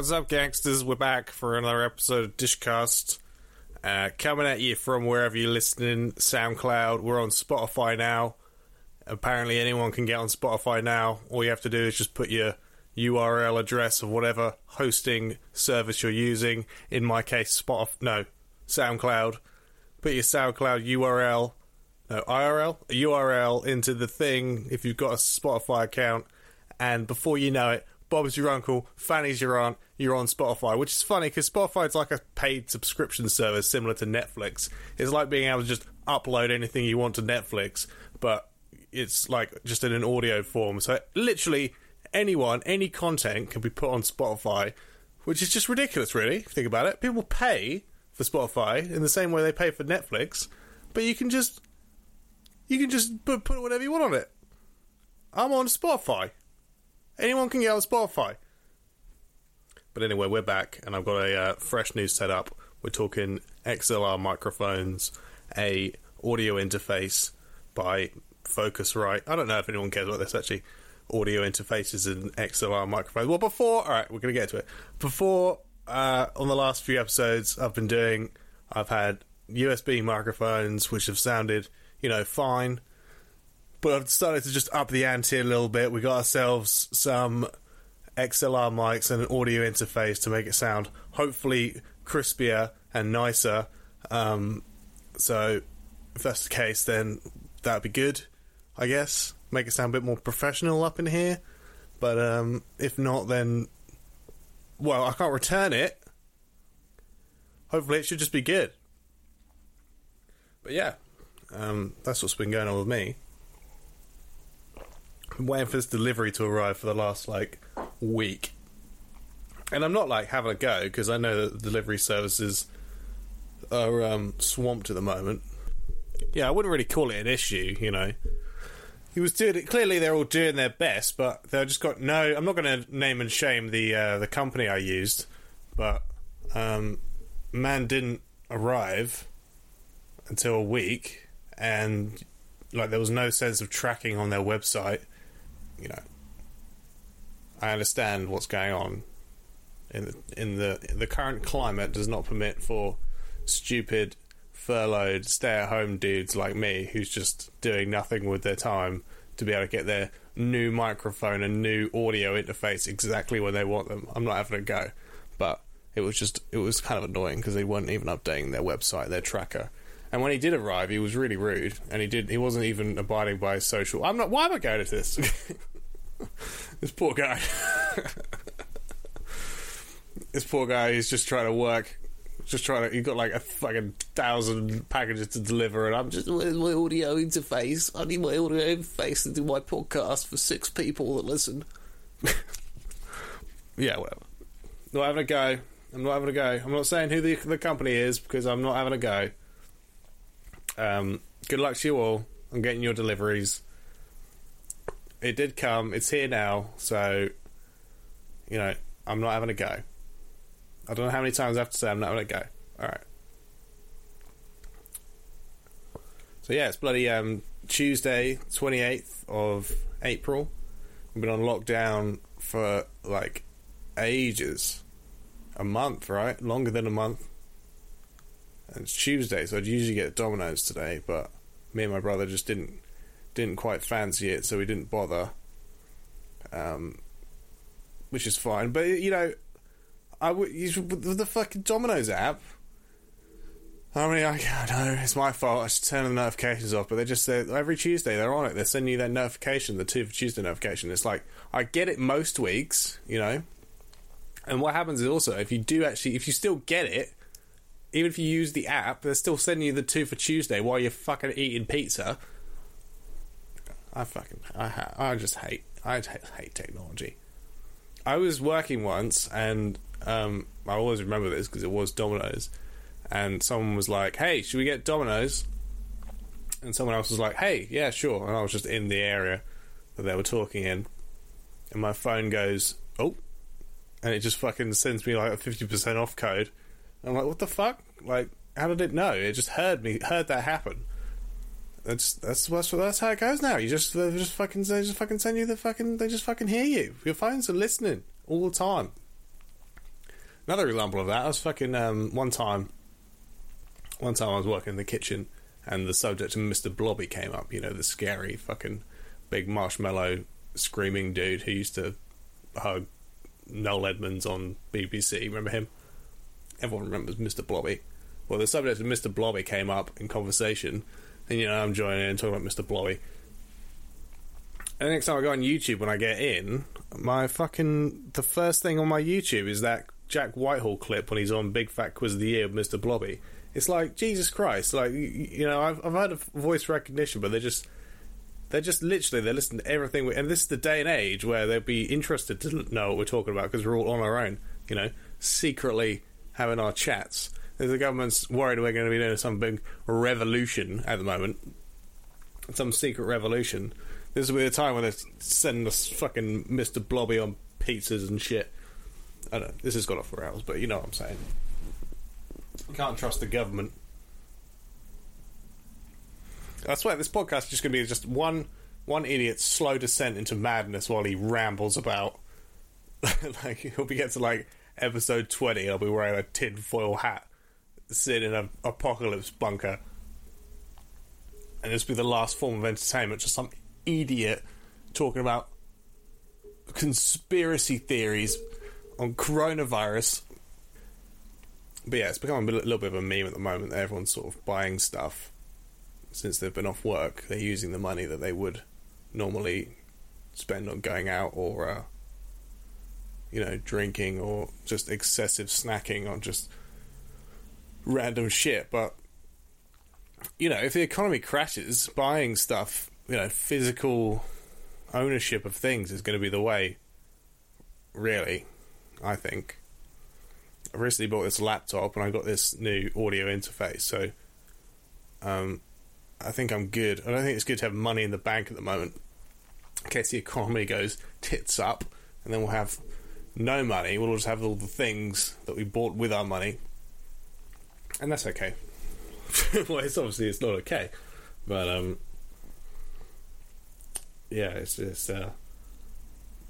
What's up, gangsters? We're back for another episode of Dishcast. Uh, coming at you from wherever you're listening SoundCloud. We're on Spotify now. Apparently, anyone can get on Spotify now. All you have to do is just put your URL address of whatever hosting service you're using. In my case, Spotify. No, SoundCloud. Put your SoundCloud URL, no IRL, URL into the thing if you've got a Spotify account, and before you know it, Bob's your uncle, Fanny's your aunt, you're on Spotify, which is funny because Spotify is like a paid subscription service similar to Netflix. It's like being able to just upload anything you want to Netflix, but it's like just in an audio form. So literally anyone, any content can be put on Spotify, which is just ridiculous, really. Think about it, people pay for Spotify in the same way they pay for Netflix, but you can just you can just put, put whatever you want on it. I'm on Spotify. Anyone can get on Spotify. But anyway, we're back, and I've got a uh, fresh new setup. We're talking XLR microphones, a audio interface by Focusrite. I don't know if anyone cares about this actually. Audio interfaces and XLR microphones. Well, before, all right, we're going to get to it. Before, uh, on the last few episodes I've been doing, I've had USB microphones which have sounded, you know, fine. But I've decided to just up the ante a little bit. We got ourselves some XLR mics and an audio interface to make it sound hopefully crispier and nicer. Um, so if that's the case, then that'd be good, I guess. Make it sound a bit more professional up in here. But um, if not, then well, I can't return it. Hopefully, it should just be good. But yeah, um, that's what's been going on with me. I'm waiting for this delivery to arrive for the last like week, and I'm not like having a go because I know that the delivery services are um, swamped at the moment. Yeah, I wouldn't really call it an issue, you know. He was doing it. Clearly, they're all doing their best, but they've just got no. I'm not going to name and shame the uh, the company I used, but um, man didn't arrive until a week, and like there was no sense of tracking on their website. You know, I understand what's going on in the in the the current climate does not permit for stupid furloughed stay-at-home dudes like me who's just doing nothing with their time to be able to get their new microphone and new audio interface exactly when they want them. I'm not having a go, but it was just it was kind of annoying because they weren't even updating their website, their tracker. And when he did arrive, he was really rude, and he did he wasn't even abiding by social. I'm not. Why am I going to this? this poor guy. this poor guy is just trying to work just trying to. You got like a fucking thousand packages to deliver, and I'm just with my audio interface? I need my audio interface to do my podcast for six people that listen. yeah, whatever. Not having a go. I'm not having a go. I'm not saying who the the company is because I'm not having a go. Um, good luck to you all I'm getting your deliveries. It did come. It's here now. So, you know, I'm not having a go. I don't know how many times I have to say I'm not having a go. All right. So yeah, it's bloody um, Tuesday, 28th of April. We've been on lockdown for like ages. A month, right? Longer than a month. And it's Tuesday, so I'd usually get Domino's today, but me and my brother just didn't didn't quite fancy it, so we didn't bother. Um, which is fine, but you know, I would with the fucking Domino's app. I mean, I, I don't know it's my fault. I should turn the notifications off, but they just say every Tuesday they're on it. They're sending you that notification, the two for Tuesday notification. It's like I get it most weeks, you know. And what happens is also if you do actually, if you still get it, even if you use the app, they're still sending you the two for Tuesday while you're fucking eating pizza. I fucking, I, I just hate, I hate technology. I was working once, and um, I always remember this because it was Domino's, and someone was like, "Hey, should we get Domino's?" And someone else was like, "Hey, yeah, sure." And I was just in the area that they were talking in, and my phone goes, "Oh," and it just fucking sends me like a fifty percent off code. I'm like, "What the fuck?" Like, how did it know? It just heard me, heard that happen. That's that's that's, that's how it goes now. You just they just fucking they just fucking send you the fucking they just fucking hear you. Your phones are listening all the time. Another example of that, I was fucking um, one time. One time I was working in the kitchen, and the subject of Mr. Blobby came up. You know, the scary fucking big marshmallow screaming dude who used to hug Noel Edmonds on BBC. Remember him? Everyone remembers Mr. Blobby. Well, the subject of Mr. Blobby came up in conversation, and you know I'm joining in talking about Mr. Blobby. And the next time I go on YouTube, when I get in, my fucking the first thing on my YouTube is that Jack Whitehall clip when he's on Big Fat Quiz of the Year with Mr. Blobby. It's like Jesus Christ, like you know I've I've heard of voice recognition, but they're just they're just literally they're listening to everything. We, and this is the day and age where they'd be interested to know what we're talking about because we're all on our own, you know, secretly having our chats. The government's worried we're going to be doing some big revolution at the moment, some secret revolution. This will be the time when they're sending us fucking Mr. Blobby on pizzas and shit. I don't know. This has got off the rails, but you know what I'm saying. You can't trust the government. I swear, this podcast is just going to be just one one idiot's slow descent into madness while he rambles about. like he'll be get to like episode twenty, I'll be wearing a tinfoil hat, sitting in an apocalypse bunker, and this be the last form of entertainment. Just some idiot talking about conspiracy theories on coronavirus. But yeah, it's become a little bit of a meme at the moment. Everyone's sort of buying stuff since they've been off work. They're using the money that they would normally spend on going out or, uh, you know, drinking or just excessive snacking on just random shit. But, you know, if the economy crashes, buying stuff, you know, physical ownership of things is going to be the way, really. I think. I recently bought this laptop and I got this new audio interface, so um, I think I'm good. I don't think it's good to have money in the bank at the moment in case the economy goes tits up, and then we'll have no money. We'll just have all the things that we bought with our money, and that's okay. well, it's obviously it's not okay, but um, yeah, it's just uh,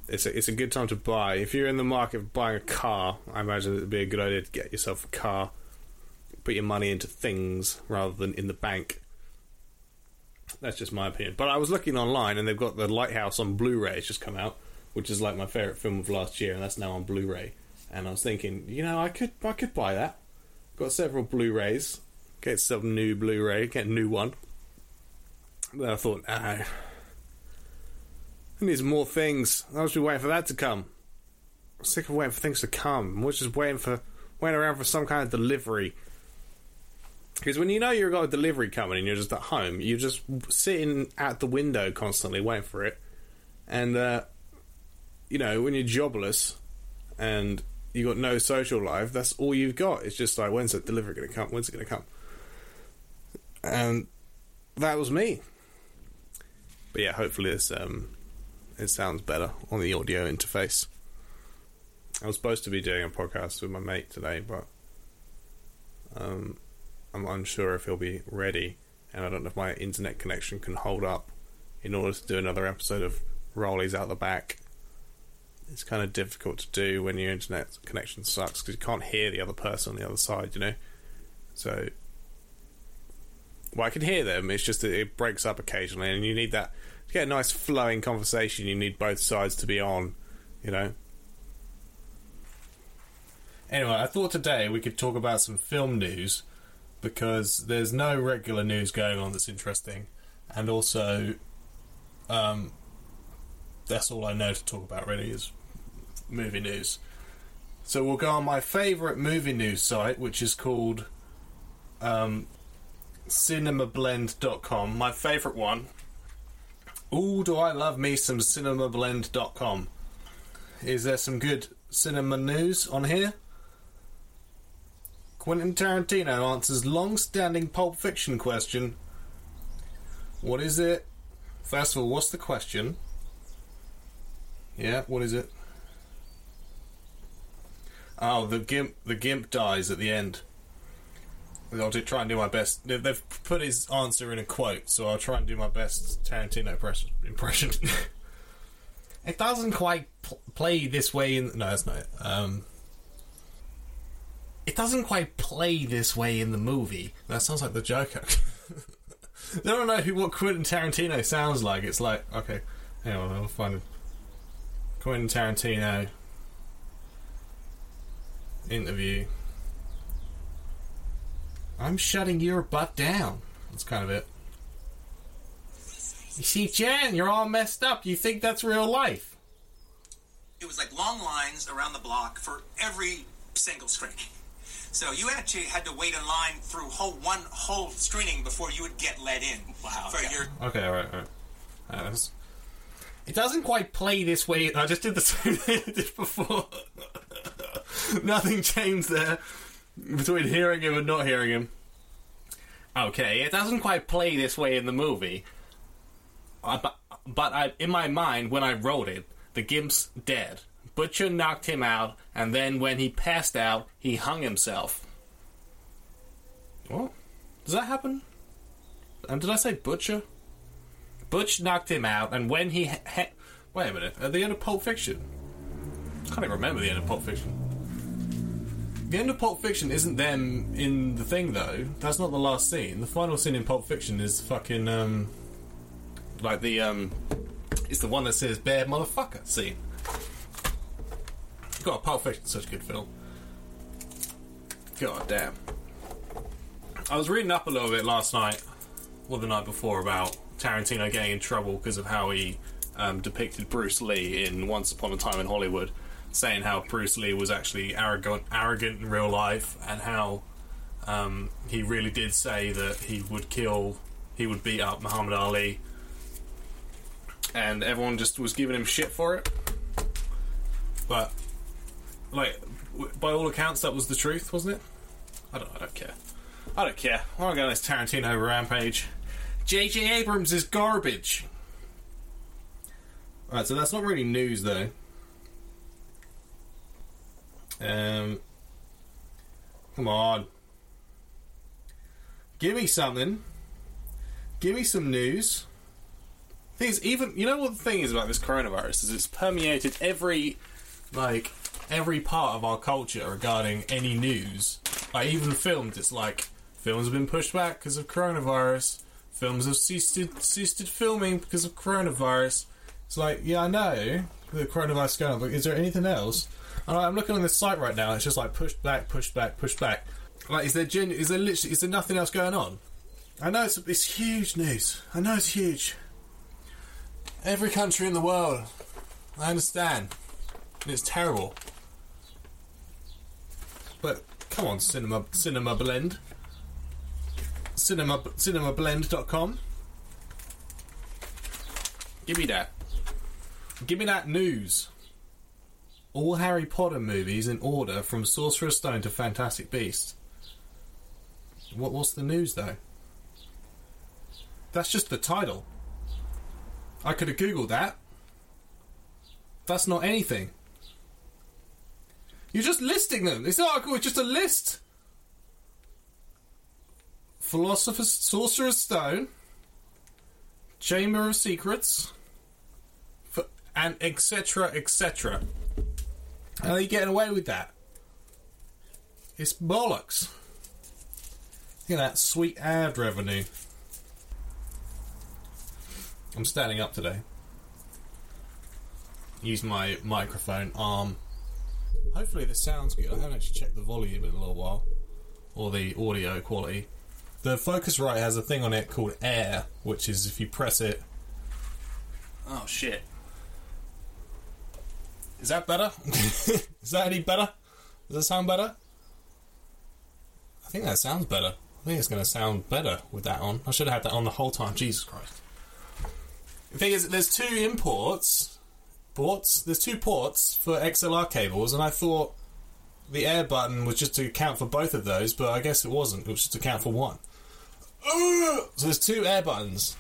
it's a, it's a good time to buy. If you're in the market of buying a car, I imagine it'd be a good idea to get yourself a car. Put your money into things rather than in the bank. That's just my opinion. But I was looking online and they've got the Lighthouse on Blu-ray. It's just come out, which is like my favorite film of last year, and that's now on Blu-ray. And I was thinking, you know, I could I could buy that. Got several Blu-rays. Get some new Blu-ray. Get a new one. Then I thought, ah, needs more things. I was just waiting for that to come. I'm sick of waiting for things to come. I'm just waiting for waiting around for some kind of delivery. Because when you know you've got a delivery coming and you're just at home, you're just sitting at the window constantly waiting for it. And, uh, you know, when you're jobless and you got no social life, that's all you've got. It's just like, when's the delivery going to come? When's it going to come? And that was me. But yeah, hopefully this um, it sounds better on the audio interface. I was supposed to be doing a podcast with my mate today, but um, I'm unsure if he'll be ready, and I don't know if my internet connection can hold up in order to do another episode of Rollies out the back. It's kind of difficult to do when your internet connection sucks because you can't hear the other person on the other side, you know. So, well, I can hear them. It's just that it breaks up occasionally, and you need that to get a nice flowing conversation. You need both sides to be on, you know. Anyway, I thought today we could talk about some film news because there's no regular news going on that's interesting, and also, um, that's all I know to talk about really is movie news. So we'll go on my favourite movie news site, which is called um, cinemablend.com. My favourite one. Ooh, do I love me some cinemablend.com. Is there some good cinema news on here? Quentin Tarantino answers long-standing Pulp Fiction question. What is it? First of all, what's the question? Yeah, what is it? Oh, the gimp. The gimp dies at the end. I'll do, try and do my best. They- They've put his answer in a quote, so I'll try and do my best Tarantino press- impression. it doesn't quite pl- play this way in. No, that's not it. Um, it doesn't quite play this way in the movie. That sounds like the Joker. I don't know who what Quentin Tarantino sounds like. It's like okay, hang on, I'll find it. Quentin Tarantino interview. I'm shutting your butt down. That's kind of it. You see, Jan, you're all messed up. You think that's real life? it was like long lines around the block for every single screening. So you actually had to wait in line through whole one whole screening before you would get let in. Wow. For your Okay, alright, alright. Uh, it doesn't quite play this way. I just did the same thing I did before. Nothing changed there between hearing him and not hearing him. Okay, it doesn't quite play this way in the movie. Uh, but but I, in my mind, when I wrote it, the Gimp's dead. Butcher knocked him out, and then when he passed out, he hung himself. What? Does that happen? And did I say Butcher? Butch knocked him out, and when he. Ha- ha- Wait a minute. At the end of Pulp Fiction? I can't even remember the end of Pulp Fiction. The end of Pulp Fiction isn't them in the thing, though. That's not the last scene. The final scene in Pulp Fiction is fucking, um. Like the, um. It's the one that says bad motherfucker scene. God, Pulp Fiction's such a good film. God damn. I was reading up a little bit last night, or the night before, about Tarantino getting in trouble because of how he um, depicted Bruce Lee in Once Upon a Time in Hollywood, saying how Bruce Lee was actually arrogant, arrogant in real life, and how um, he really did say that he would kill, he would beat up Muhammad Ali, and everyone just was giving him shit for it. But like, by all accounts, that was the truth, wasn't it? I don't, I don't care. I don't care. I want to go this Tarantino rampage. J.J. Abrams is garbage. Alright, so that's not really news, though. Um, come on. Give me something. Give me some news. Thing is, even you know what the thing is about this coronavirus is it's permeated every like every part of our culture regarding any news. Like even films, it's like films have been pushed back because of coronavirus. Films have ceased ceased filming because of coronavirus. It's like, yeah, I know the coronavirus going on, but is there anything else? And I'm looking on this site right now. It's just like pushed back, pushed back, pushed back. Like, is there gen- is there literally is there nothing else going on? I know it's it's huge news. I know it's huge. Every country in the world. I understand. And it's terrible. But come on, cinema cinema blend. Cinema cinemablend.com. Give me that. Give me that news. All Harry Potter movies in order from Sorcerer's Stone to Fantastic Beasts. What what's the news though? That's just the title. I could have googled that. That's not anything. You're just listing them. This article is just a list. Philosopher's Sorcerer's Stone, Chamber of Secrets, and etc. etc. How are you getting away with that? It's bollocks. Look at that sweet ad revenue. I'm standing up today. Use my microphone arm. Hopefully this sounds good. I haven't actually checked the volume in a little while. Or the audio quality. The Focusrite has a thing on it called Air, which is if you press it. Oh shit. Is that better? is that any better? Does that sound better? I think that sounds better. I think it's going to sound better with that on. I should have had that on the whole time. Jesus Christ. The thing is, there's two imports, ports. There's two ports for XLR cables, and I thought the air button was just to account for both of those, but I guess it wasn't. It was just to account for one. So there's two air buttons.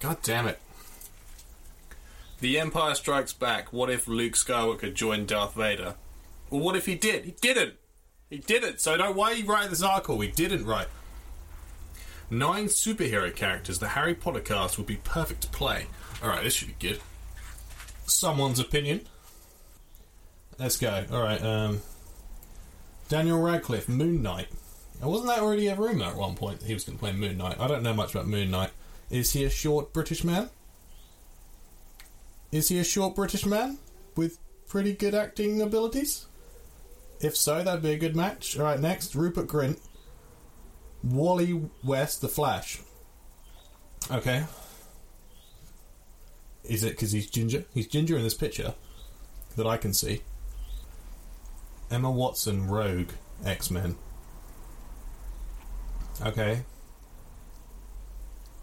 God damn it. The Empire Strikes Back. What if Luke Skywalker joined Darth Vader? Well, what if he did? He didn't. He didn't. So don't. Why are you writing this article? He didn't write. Nine superhero characters the Harry Potter cast would be perfect to play. Alright, this should be good. Someone's opinion. Let's go. Alright, um. Daniel Radcliffe, Moon Knight. Now, wasn't that already a rumour at one point that he was going to play Moon Knight? I don't know much about Moon Knight. Is he a short British man? Is he a short British man with pretty good acting abilities? If so, that'd be a good match. Alright, next, Rupert Grint. Wally West, The Flash. Okay. Is it because he's ginger? He's ginger in this picture that I can see. Emma Watson, Rogue, X Men. Okay.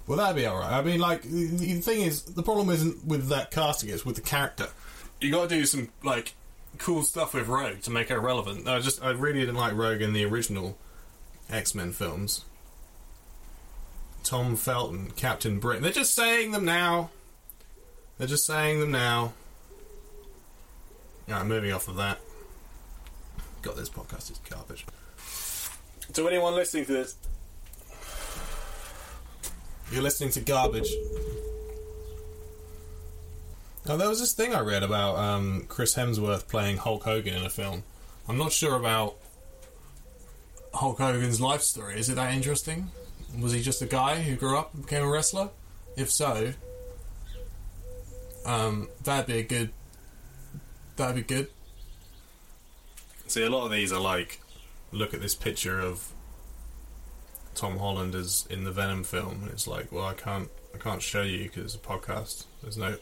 Well, that'd be alright. I mean, like, the thing is, the problem isn't with that casting, it's with the character. You gotta do some, like, cool stuff with Rogue to make her relevant. I just, I really didn't like Rogue in the original X Men films. Tom Felton, Captain Britain. They're just saying them now. They're just saying them now. Alright, moving off of that. God, this podcast is garbage. To anyone listening to this, you're listening to garbage. Now, there was this thing I read about um, Chris Hemsworth playing Hulk Hogan in a film. I'm not sure about Hulk Hogan's life story. Is it that interesting? Was he just a guy who grew up and became a wrestler? If so, um, that'd be a good. That'd be good. See, a lot of these are like, look at this picture of Tom Holland is in the Venom film, and it's like, well, I can't, I can't show you because it's a podcast. There's no,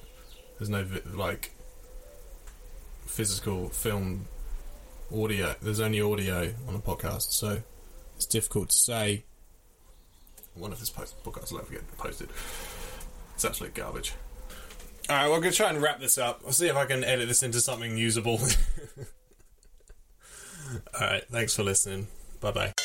there's no like physical film audio. There's only audio on a podcast, so it's difficult to say. One of his post- podcasts will ever get posted. It's absolute garbage. All right, we're gonna try and wrap this up. I'll see if I can edit this into something usable. All right, thanks for listening. Bye bye.